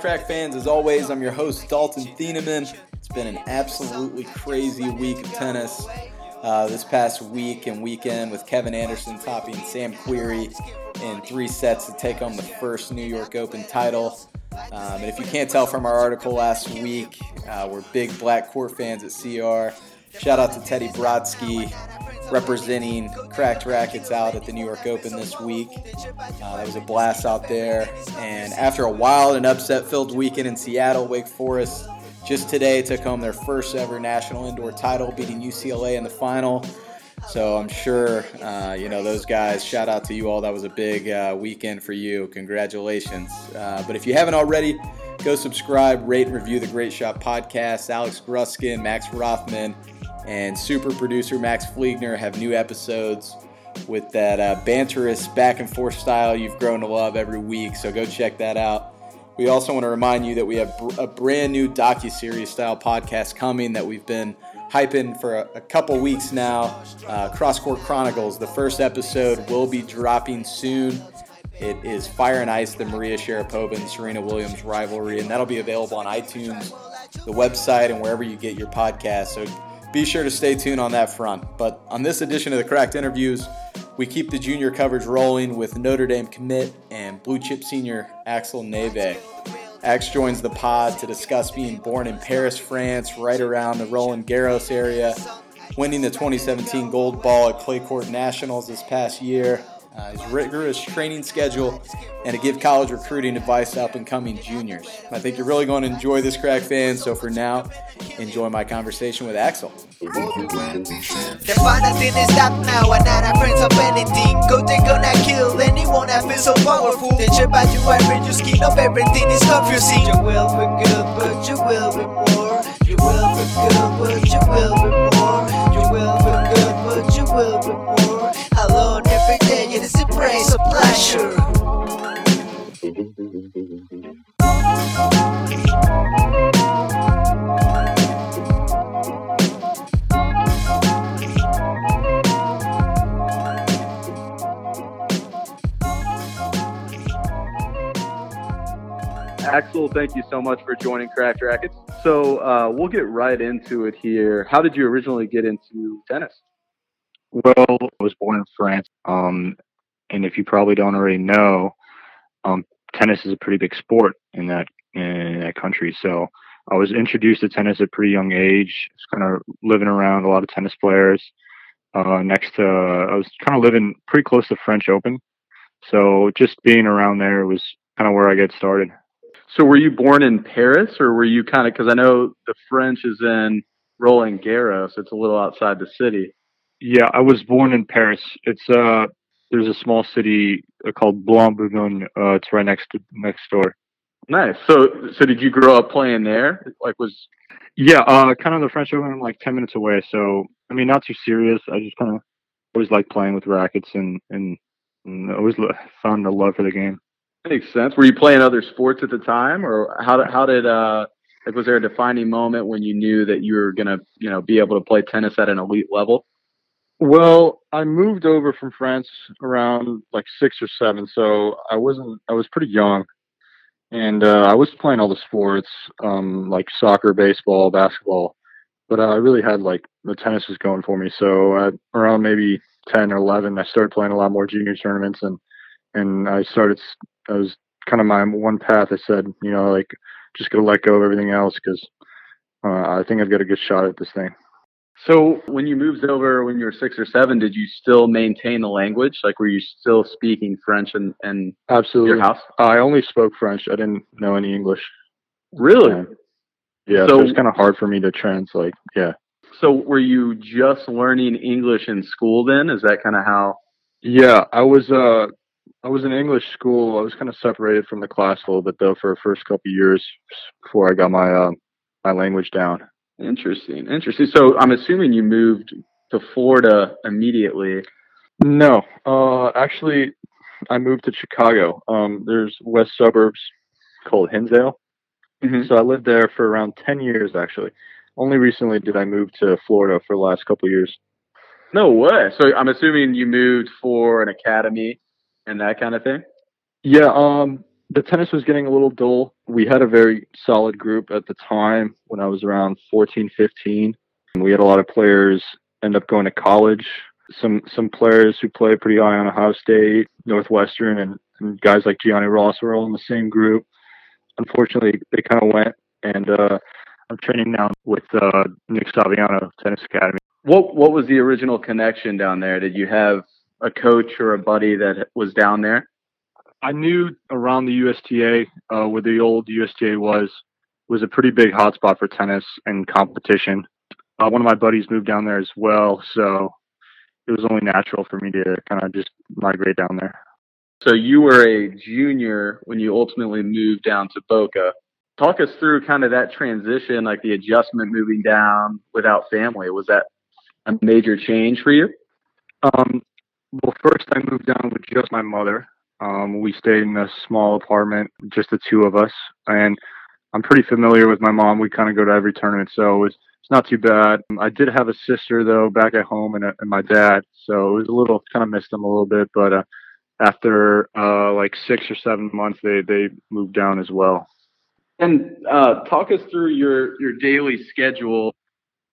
Crack fans. As always, I'm your host, Dalton Thieneman. It's been an absolutely crazy week of tennis uh, this past week and weekend with Kevin Anderson topping Sam Querrey in three sets to take home the first New York Open title. Um, and if you can't tell from our article last week, uh, we're big Black Court fans at CR. Shout out to Teddy Brodsky representing Cracked Racquets out at the New York Open this week. Uh, that was a blast out there. And after a wild and upset filled weekend in Seattle, Wake Forest just today took home their first ever national indoor title, beating UCLA in the final. So I'm sure, uh, you know, those guys, shout out to you all. That was a big uh, weekend for you. Congratulations. Uh, but if you haven't already, go subscribe, rate, and review the Great Shot podcast. Alex Gruskin, Max Rothman, and super producer Max Fliegner have new episodes with that uh, banterous back and forth style you've grown to love every week. So go check that out. We also want to remind you that we have a brand new docu-series style podcast coming that we've been hyping for a, a couple weeks now. Uh, Cross Court Chronicles. The first episode will be dropping soon. It is Fire and Ice, the Maria Sharapova and Serena Williams rivalry, and that'll be available on iTunes, the website, and wherever you get your podcast. So be sure to stay tuned on that front. But on this edition of the Cracked Interviews, we keep the junior coverage rolling with Notre Dame commit and blue chip senior Axel Nefve. Ax joins the pod to discuss being born in Paris, France, right around the Roland Garros area, winning the 2017 gold ball at Clay Court Nationals this past year, uh, his rigorous training schedule, and to give college recruiting advice to up and coming juniors. I think you're really going to enjoy this crack fan, so for now, enjoy my conversation with Axel. The final thing is stop now not anything. Go kill anyone that feels so powerful. They trip out you and you skin up everything is confusing. You will be good, but you will be more. You will be good, but you will be more. You will be good, but you will be more. A a pleasure. Axel, thank you so much for joining Cracked Racquets. So uh, we'll get right into it here. How did you originally get into tennis? Well, I was born in France, um, and if you probably don't already know, um, tennis is a pretty big sport in that in that country. So I was introduced to tennis at a pretty young age. I was kind of living around a lot of tennis players. Uh, next to, I was kind of living pretty close to French Open, so just being around there was kind of where I get started. So were you born in Paris, or were you kind of because I know the French is in Roland Garros. It's a little outside the city. Yeah, I was born in Paris. It's uh, there's a small city uh, called Blanc-Boulogne. Uh, it's right next to next door. Nice. So so did you grow up playing there? Like was Yeah, uh, kind of the French Open, I'm like ten minutes away. So I mean, not too serious. I just kind of always like playing with rackets and and, and always lo- found a love for the game. makes sense. Were you playing other sports at the time, or how did how did uh like was there a defining moment when you knew that you were gonna you know be able to play tennis at an elite level? Well, I moved over from France around like six or seven, so I wasn't. I was pretty young, and uh, I was playing all the sports, um, like soccer, baseball, basketball, but I really had like the tennis was going for me. So at around maybe ten or eleven, I started playing a lot more junior tournaments, and and I started. I was kind of my one path. I said, you know, like just gonna let go of everything else because uh, I think I've got a good shot at this thing. So when you moved over when you were six or seven, did you still maintain the language? Like were you still speaking French and and Absolutely. your house? I only spoke French. I didn't know any English. Really? Yeah. Yeah, so, So- it's kind of hard for me to translate. Yeah. So were you just learning English in school then? Is that kind of how? Yeah, I was uh I was in English school. I was kind of separated from the class a little bit though for the first couple of years before I got my uh, my language down. Interesting, interesting. So I'm assuming you moved to Florida immediately. No, uh, actually, I moved to Chicago. Um, there's west suburbs called Hinsdale. Mhm. So I lived there for around 10 years, actually. Only recently did I move to Florida for the last couple of years. No way. So I'm assuming you moved for an academy and that kind of thing. Yeah, um, the tennis was getting a little dull. We had a very solid group at the time when I was around 14, 15. And we had a lot of players end up going to college. Some some players who play pretty high on Ohio State, Northwestern, and, and guys like Gianni Ross were all in the same group. Unfortunately, they kind of went, and uh, I'm training now with uh, Nick Saviano Tennis Academy. What What was the original connection down there? Did you have a coach or a buddy that was down there? I knew around the USTA, uh, where the old USTA was, was a pretty big hotspot for tennis and competition. Uh, one of my buddies moved down there as well, so it was only natural for me to kind of just migrate down there. So you were a junior when you ultimately moved down to Boca. Talk us through kind of that transition, like the adjustment moving down without family. Was that a major change for you? Um, well, first I moved down with just my mother. Um, we stayed in a small apartment, just the two of us, and I'm pretty familiar with my mom. We kind of go to every tournament, so it was it's not too bad. I did have a sister though back at home, and, and my dad, so it was a little kind of missed them a little bit. But uh, after uh, like six or seven months, they they moved down as well. And uh, talk us through your your daily schedule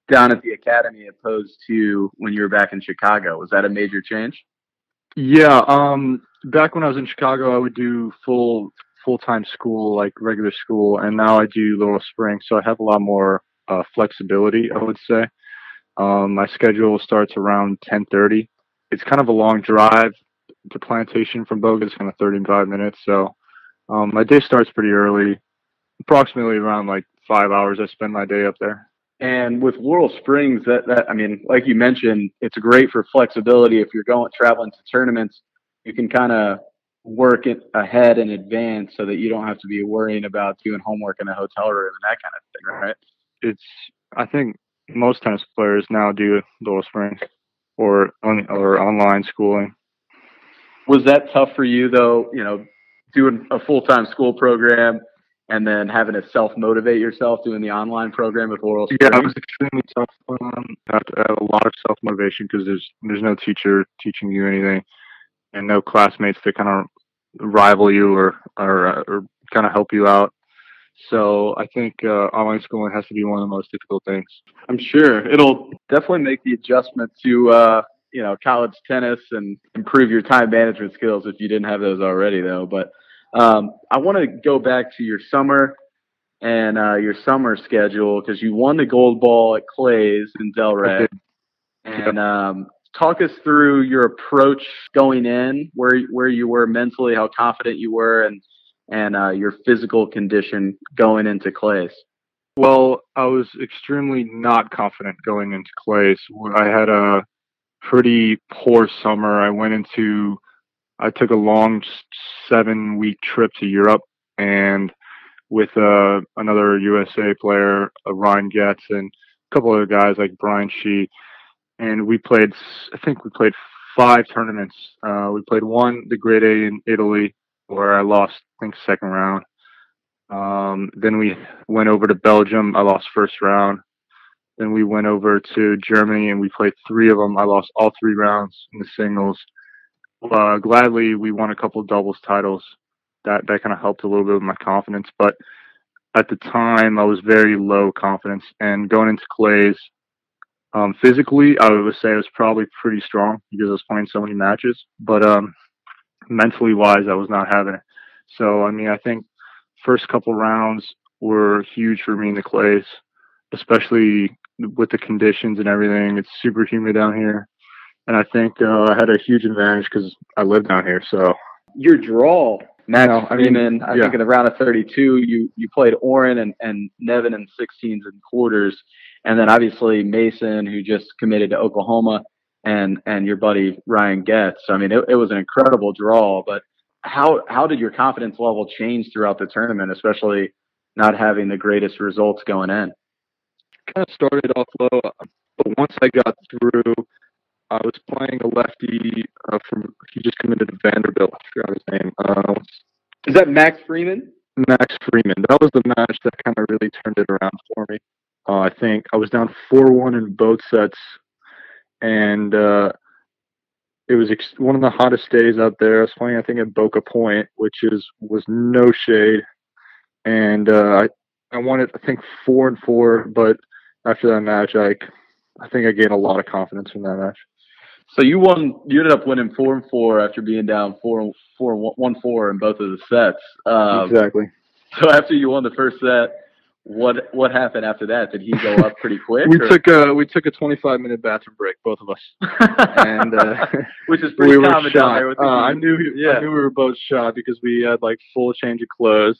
down at the academy, opposed to when you were back in Chicago. Was that a major change? Yeah, um, back when I was in Chicago, I would do full full time school, like regular school, and now I do Laurel Spring, so I have a lot more uh, flexibility. I would say um, my schedule starts around ten thirty. It's kind of a long drive to Plantation from Boca. It's kind of thirty five minutes, so um, my day starts pretty early, approximately around like five hours. I spend my day up there. And with Laurel Springs, that, that I mean, like you mentioned, it's great for flexibility. If you're going traveling to tournaments, you can kind of work it ahead in advance so that you don't have to be worrying about doing homework in a hotel room and that kind of thing, right? It's I think most tennis players now do Laurel Springs or on, or online schooling. Was that tough for you though? You know, doing a full time school program and then having to self motivate yourself doing the online program with Laurel Springs. Yeah, it was extremely tough. Um, I have to have a lot of self motivation because there's there's no teacher teaching you anything, and no classmates to kind of rival you or or, or kind of help you out. So I think uh, online schooling has to be one of the most difficult things. I'm sure it'll definitely make the adjustment to uh, you know college tennis and improve your time management skills if you didn't have those already, though. But um, I want to go back to your summer and uh, your summer schedule because you won the gold ball at Clay's in Delray, and um, talk us through your approach going in, where where you were mentally, how confident you were, and and uh, your physical condition going into Clay's. Well, I was extremely not confident going into Clay's. I had a pretty poor summer. I went into I took a long seven week trip to Europe and with uh, another USA player, uh, Ryan Goetz, and a couple other guys like Brian Shi. And we played, I think we played five tournaments. Uh, we played one, the Grade A in Italy, where I lost, I think, second round. Um, then we went over to Belgium. I lost first round. Then we went over to Germany and we played three of them. I lost all three rounds in the singles uh, gladly we won a couple doubles titles. That that kind of helped a little bit with my confidence. But at the time, I was very low confidence, and going into clays, um, physically, I would say I was probably pretty strong because I was playing so many matches. But um, mentally wise, I was not having it. So I mean, I think first couple rounds were huge for me in the clays, especially with the conditions and everything. It's super humid down here and I think uh, I had a huge advantage because I live down here. So your draw, Max No, I mean, I yeah. think in the round of 32, you you played Oren and and Nevin in 16s and quarters, and then obviously Mason, who just committed to Oklahoma, and and your buddy Ryan Goetz. I mean, it, it was an incredible draw. But how how did your confidence level change throughout the tournament, especially not having the greatest results going in? kind of started off low, but once I got through, I was playing a lefty uh, from he just committed to Vanderbilt. I forgot his name. Uh, Is that Max Freeman? Max Freeman. That was the match that kind of really turned it around for me. Uh, I think I was down four one in both sets, and uh, it was ex- one of the hottest days out there. I was playing, I think, at Boca Point, which is was no shade, and uh, I I wanted I think four and four, but after that match, I I think I gained a lot of confidence from that match. So you won. You ended up winning four and four after being down four four one four in both of the sets. Um, exactly. So after you won the first set, what what happened after that? Did he go up pretty quick? We or- took a we took a 25 minute bathroom break, both of us, and uh, which is pretty we were common down there with the Uh, I knew Yeah. I knew we were both shot because we had like full change of clothes,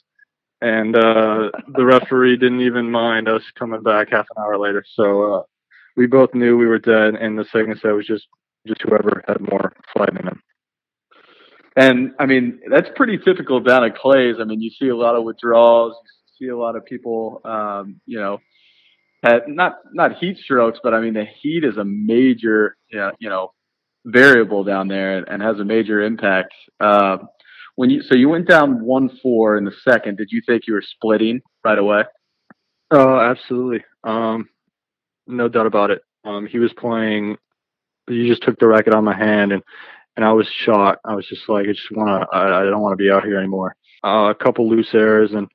and uh, the referee didn't even mind us coming back half an hour later. So uh, we both knew we were dead, and the second set was just just whoever had more fight in them. And I mean, that's pretty typical down at Clay's. I mean, you see a lot of withdrawals. You see a lot of people, um, you know, had not not heat strokes, but I mean, the heat is a major, you know, variable down there and, and has a major impact. Uh, when you so you went down one four in the second, did you think you were splitting right away? Oh, absolutely. Um, no doubt about it. Um, he was playing. He just took the racket of my hand, and and I was shocked. I was just like, I just want to. I, I don't want to be out here anymore. Uh, a couple loose errors, and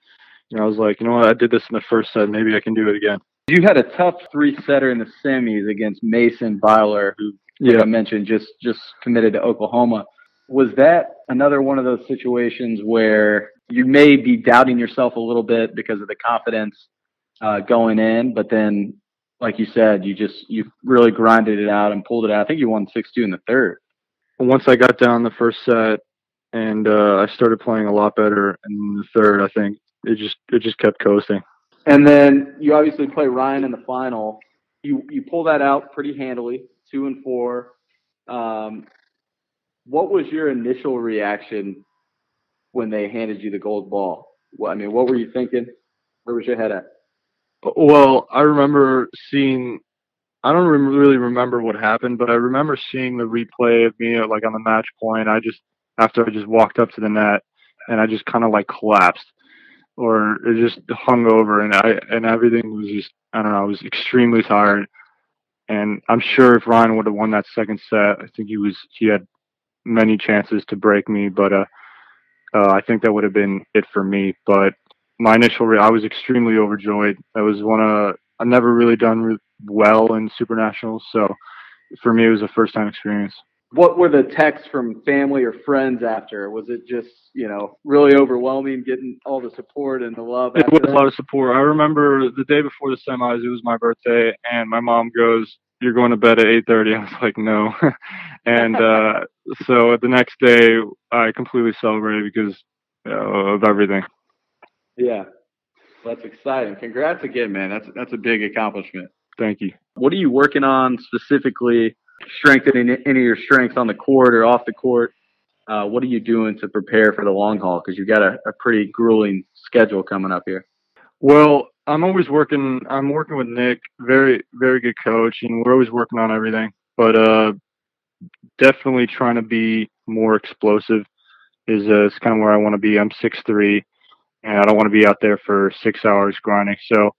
you know, I was like, you know what? I did this in the first set. Maybe I can do it again. You had a tough three setter in the semis against Mason Byler, who Yeah. I mentioned, just just committed to Oklahoma. Was that another one of those situations where you may be doubting yourself a little bit because of the confidence uh, going in, but then, like you said, you just you really grinded it out and pulled it out. I think you won six two in the third. Once I got down the first set, and uh, I started playing a lot better in the third, I think it just it just kept coasting. And then you obviously play Ryan in the final. You you pull that out pretty handily, two and four. Um, what was your initial reaction when they handed you the gold ball? Well, I mean, what were you thinking? Where was your head at? Well, I remember seeing. I don't really remember what happened, but I remember seeing the replay of me uh, like on the match point. I just after I just walked up to the net and I just kind of like collapsed, or it just hung over, and I and everything was just I don't know. I was extremely tired, and I'm sure if Ryan would have won that second set, I think he was he had many chances to break me, but uh, uh I think that would have been it for me. But my initial re- I was extremely overjoyed. I was one of I've never really done re- well in super nationals, so for me it was a first time experience. What were the texts from family or friends after? Was it just you know really overwhelming, getting all the support and the love? It was a lot of support. I remember the day before the semis, it was my birthday, and my mom goes, "You're going to bed at 8:30." I was like, "No," and uh, so the next day I completely celebrated because uh, of everything. Yeah, that's exciting. Congrats again, man. That's that's a big accomplishment. Thank you. What are you working on specifically, strengthening any of your strengths on the court or off the court? Uh, what are you doing to prepare for the long haul? Because you've got a, a pretty grueling schedule coming up here. Well, I'm always working. I'm working with Nick, very very good coach, and we're always working on everything. But uh, definitely trying to be more explosive is uh, is kind of where I want to be. I'm six three, and I don't want to be out there for six hours grinding. So,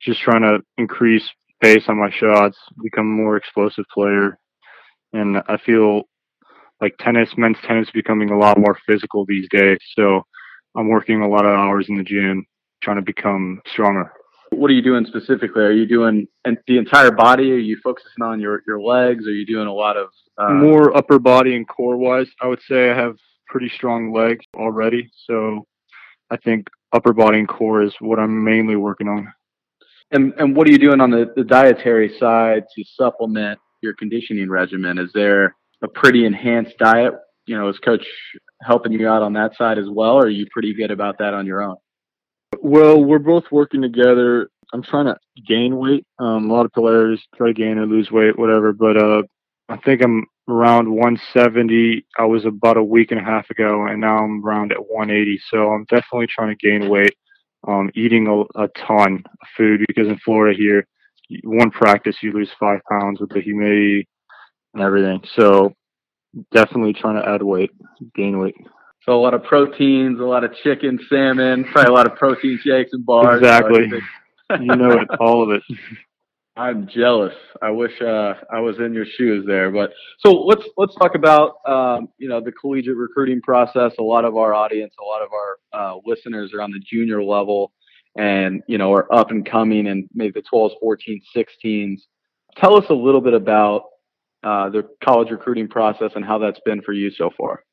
just trying to increase pace on my shots, become a more explosive player, and I feel like tennis, men's tennis, is becoming a lot more physical these days. So, I'm working a lot of hours in the gym trying to become stronger. What are you doing specifically? Are you doing the entire body? Are you focusing on your, your legs? Are you doing a lot of uh, More upper body and core wise, I would say I have pretty strong legs already. So I think upper body and core is what I'm mainly working on. And and what are you doing on the, the dietary side to supplement your conditioning regimen? Is there a pretty enhanced diet? You know, is coach helping you out on that side as well, or are you pretty good about that on your own? Well, we're both working together. I'm trying to gain weight. Um, a lot of players try to gain or lose weight, whatever. But uh, I think I'm around 170. I was about a week and a half ago, and now I'm around at 180. So I'm definitely trying to gain weight. Um, eating a, a ton of food because in Florida here, one practice you lose five pounds with the humidity and everything. So definitely trying to add weight, gain weight. So a lot of proteins, a lot of chicken, salmon, probably a lot of protein shakes and bars. Exactly. you know it, all of it. I'm jealous. I wish uh, I was in your shoes there. But so let's let's talk about um, you know the collegiate recruiting process. A lot of our audience, a lot of our uh, listeners are on the junior level, and you know are up and coming, and maybe the 12s, 14s, 16s. Tell us a little bit about uh, the college recruiting process and how that's been for you so far.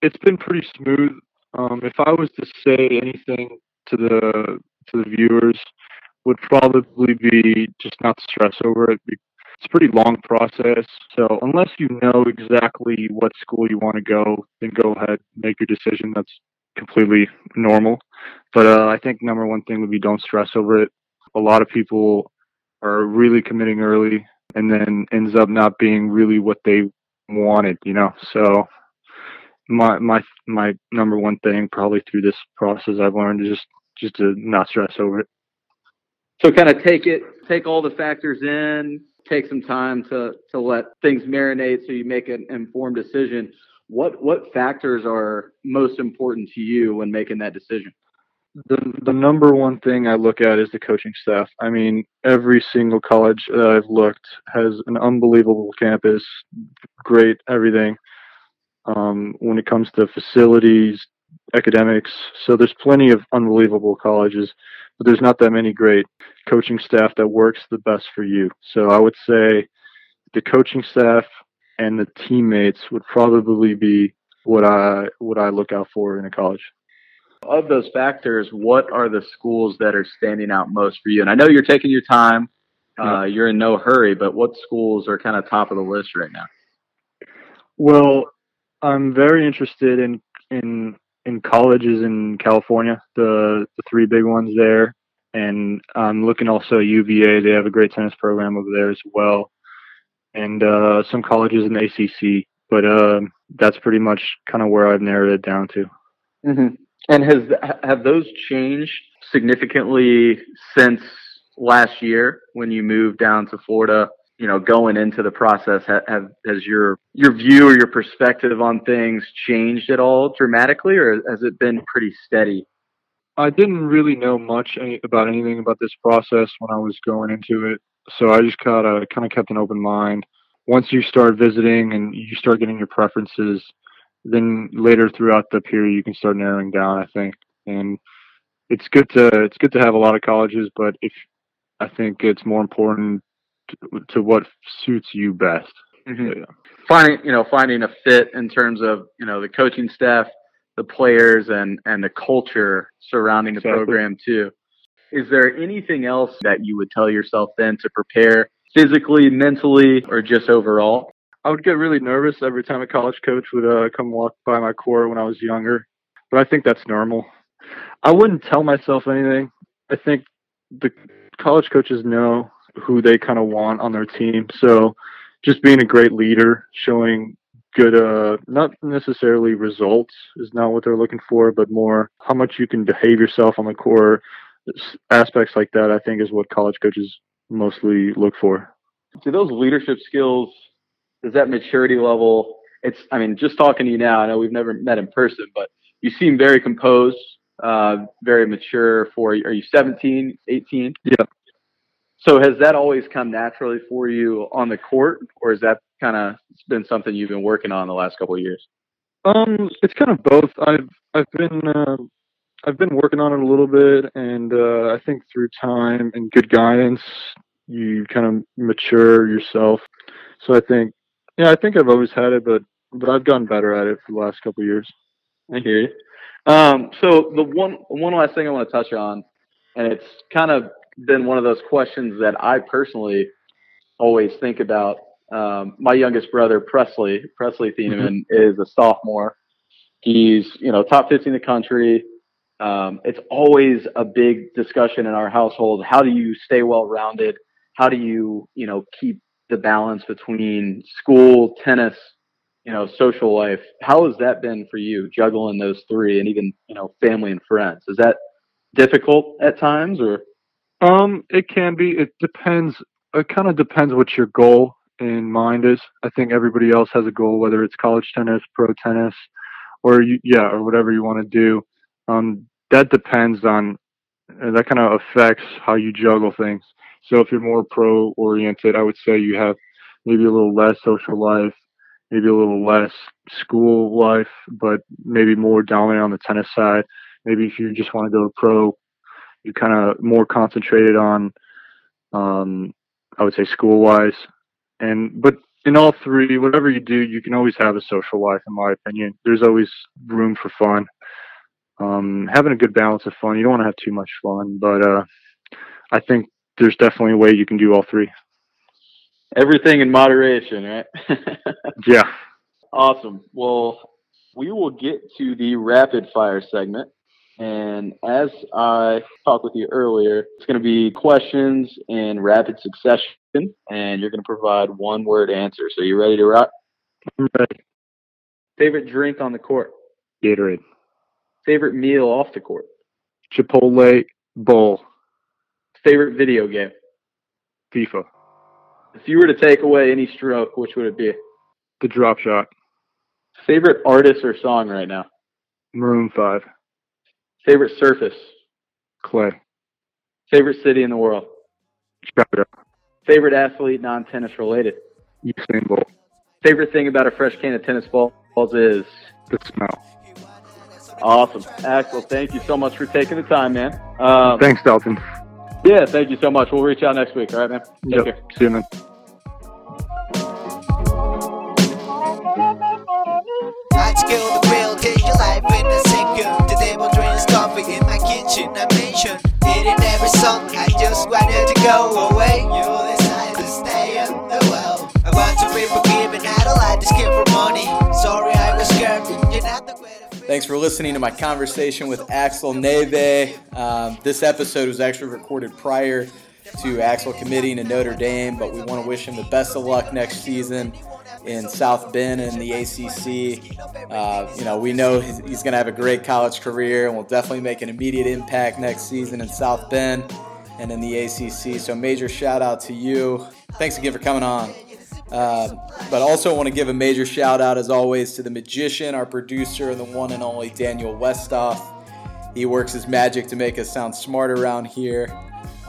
It's been pretty smooth. Um, if I was to say anything to the to the viewers would probably be just not stress over it. It's a pretty long process. So unless you know exactly what school you want to go, then go ahead, make your decision. That's completely normal. But uh, I think number one thing would be don't stress over it. A lot of people are really committing early and then ends up not being really what they wanted, you know. So my my my number one thing probably through this process I've learned is just just to not stress over it. So kind of take it, take all the factors in, take some time to to let things marinate so you make an informed decision. What what factors are most important to you when making that decision? The the number one thing I look at is the coaching staff. I mean, every single college that I've looked has an unbelievable campus, great everything. Um, when it comes to facilities, academics, so there's plenty of unbelievable colleges but there's not that many great coaching staff that works the best for you. So I would say the coaching staff and the teammates would probably be what I what I look out for in a college. Of those factors, what are the schools that are standing out most for you? And I know you're taking your time. Uh, you're in no hurry, but what schools are kind of top of the list right now? Well, I'm very interested in in in colleges in California, the the three big ones there, and I'm looking also at UVA. They have a great tennis program over there as well, and uh, some colleges in the ACC. But uh, that's pretty much kind of where I've narrowed it down to. Mm-hmm. And has have those changed significantly since last year when you moved down to Florida? You know, going into the process, have, have, has your your view or your perspective on things changed at all dramatically, or has it been pretty steady? I didn't really know much any, about anything about this process when I was going into it, so I just kind of kind of kept an open mind. Once you start visiting and you start getting your preferences, then later throughout the period you can start narrowing down. I think, and it's good to it's good to have a lot of colleges, but if I think it's more important to, what suits you best. Mm-hmm. So, yeah. Finding you know finding a fit in terms of you know the coaching staff, the players, and and the culture surrounding the exactly. program too. Is there anything else that you would tell yourself then to prepare physically, mentally, or just overall? I would get really nervous every time a college coach would uh, come walk by my court when I was younger, but I think that's normal. I wouldn't tell myself anything. I think the college coaches know who they kind of want on their team. So just being a great leader, showing good uh not necessarily results is not what they're looking for but more how much you can behave yourself on the core aspects like that i think is what college coaches mostly look for. Do those leadership skills does that maturity level? It's i mean just talking to you now i know we've never met in person but you seem very composed uh very mature for are you 17 18 yeah so has that always come naturally for you on the court, or has that kind of been something you've been working on the last couple of years? Um, it's kind of both. I've I've been uh, I've been working on it a little bit, and uh, I think through time and good guidance, you kind of mature yourself. So I think, yeah, I think I've always had it, but but I've gotten better at it for the last couple of years. I hear you. Um, so the one one last thing I want to touch on, and it's kind of been one of those questions that I personally always think about. Um, my youngest brother, Presley, Presley Thieneman, mm-hmm. is a sophomore. He's, you know, top 50 in the country. Um, it's always a big discussion in our household. How do you stay well rounded? How do you, you know, keep the balance between school, tennis, you know, social life? How has that been for you, juggling those three and even, you know, family and friends? Is that difficult at times or? Um, it can be. It depends it kind of depends what your goal in mind is. I think everybody else has a goal, whether it's college tennis, pro tennis, or you, yeah, or whatever you want to do. Um, that depends on that kind of affects how you juggle things. So if you're more pro oriented, I would say you have maybe a little less social life, maybe a little less school life, but maybe more dominant on the tennis side. Maybe if you just want to go pro, you kind of more concentrated on, um, I would say school wise. And, but in all three, whatever you do, you can always have a social life, in my opinion. There's always room for fun. Um, having a good balance of fun. You don't want to have too much fun, but uh, I think there's definitely a way you can do all three. Everything in moderation, right? yeah. Awesome. Well, we will get to the rapid fire segment. And as I talked with you earlier, it's going to be questions in rapid succession, and you're going to provide one word answer. So, you ready to rock? I'm ready. Favorite drink on the court? Gatorade. Favorite meal off the court? Chipotle bowl. Favorite video game? FIFA. If you were to take away any stroke, which would it be? The drop shot. Favorite artist or song right now? Maroon 5. Favorite surface? Clay. Favorite city in the world? Chicago. Favorite athlete, non tennis related? Usain Bolt. Favorite thing about a fresh can of tennis balls is? The smell. Awesome. Axel, thank you so much for taking the time, man. Um, Thanks, Dalton. Yeah, thank you so much. We'll reach out next week. All right, man. Take Yep. care. See you, man. Coffee in my kitchen. I mention it in every song. I just wanted to go away. You decide to stay in the well. I want to be forgiven. I don't like this kid for money. Sorry, I was scared. You're not the greatest. Thanks for listening to my conversation with Axel Nefve. Um, this episode was actually recorded prior to Axel committing to Notre Dame, but we want to wish him the best of luck next season in South Bend and the ACC. Uh, you know, we know he's, he's going to have a great college career and will definitely make an immediate impact next season in South Bend and in the ACC. So, major shout out to you. Thanks again for coming on. Uh, but also want to give a major shout out, as always, to the magician, our producer, and the one and only Daniel Westoff. He works his magic to make us sound smart around here.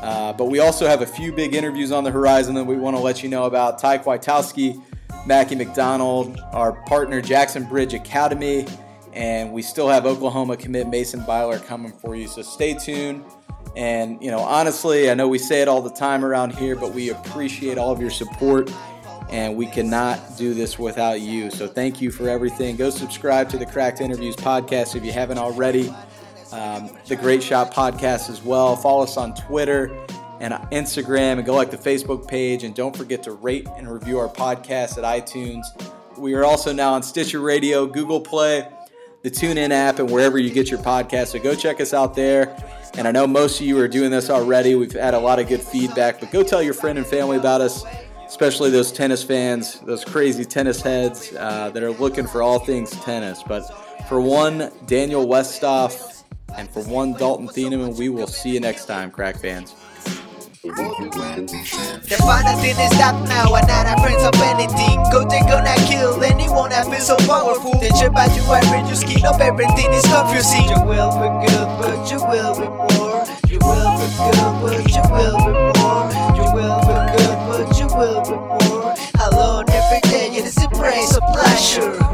Uh, but we also have a few big interviews on the horizon that we want to let you know about. Thai Kwiatkowski, Mackie McDonald, our partner Jackson Bridge Academy, and we still have Oklahoma commit Mason Byler coming for you. So stay tuned. And, you know, honestly, I know we say it all the time around here, but we appreciate all of your support and we cannot do this without you. So thank you for everything. Go subscribe to the Cracked Interviews podcast if you haven't already. Um, the Great Shot podcast as well. Follow us on Twitter and Instagram and go like the Facebook page. And don't forget to rate and review our podcast at iTunes. We are also now on Stitcher Radio, Google Play, the TuneIn app, and wherever you get your podcast. So go check us out there. And I know most of you are doing this already. We've had a lot of good feedback, but go tell your friend and family about us especially those tennis fans, those crazy tennis heads uh, that are looking for all things tennis. But for one, Daniel Westoff, and for one, Dalton Thieneman, we will see you next time, crack fans. The final thing is stop now and not friends of anything. Go they gonna kill anyone that feels so powerful. They trip about you and you skin up everything is confusing. You will be good, but you will be more. You will be good, but you will be more. You will be good, but you will be more. Alone every day, it is a praise of pleasure.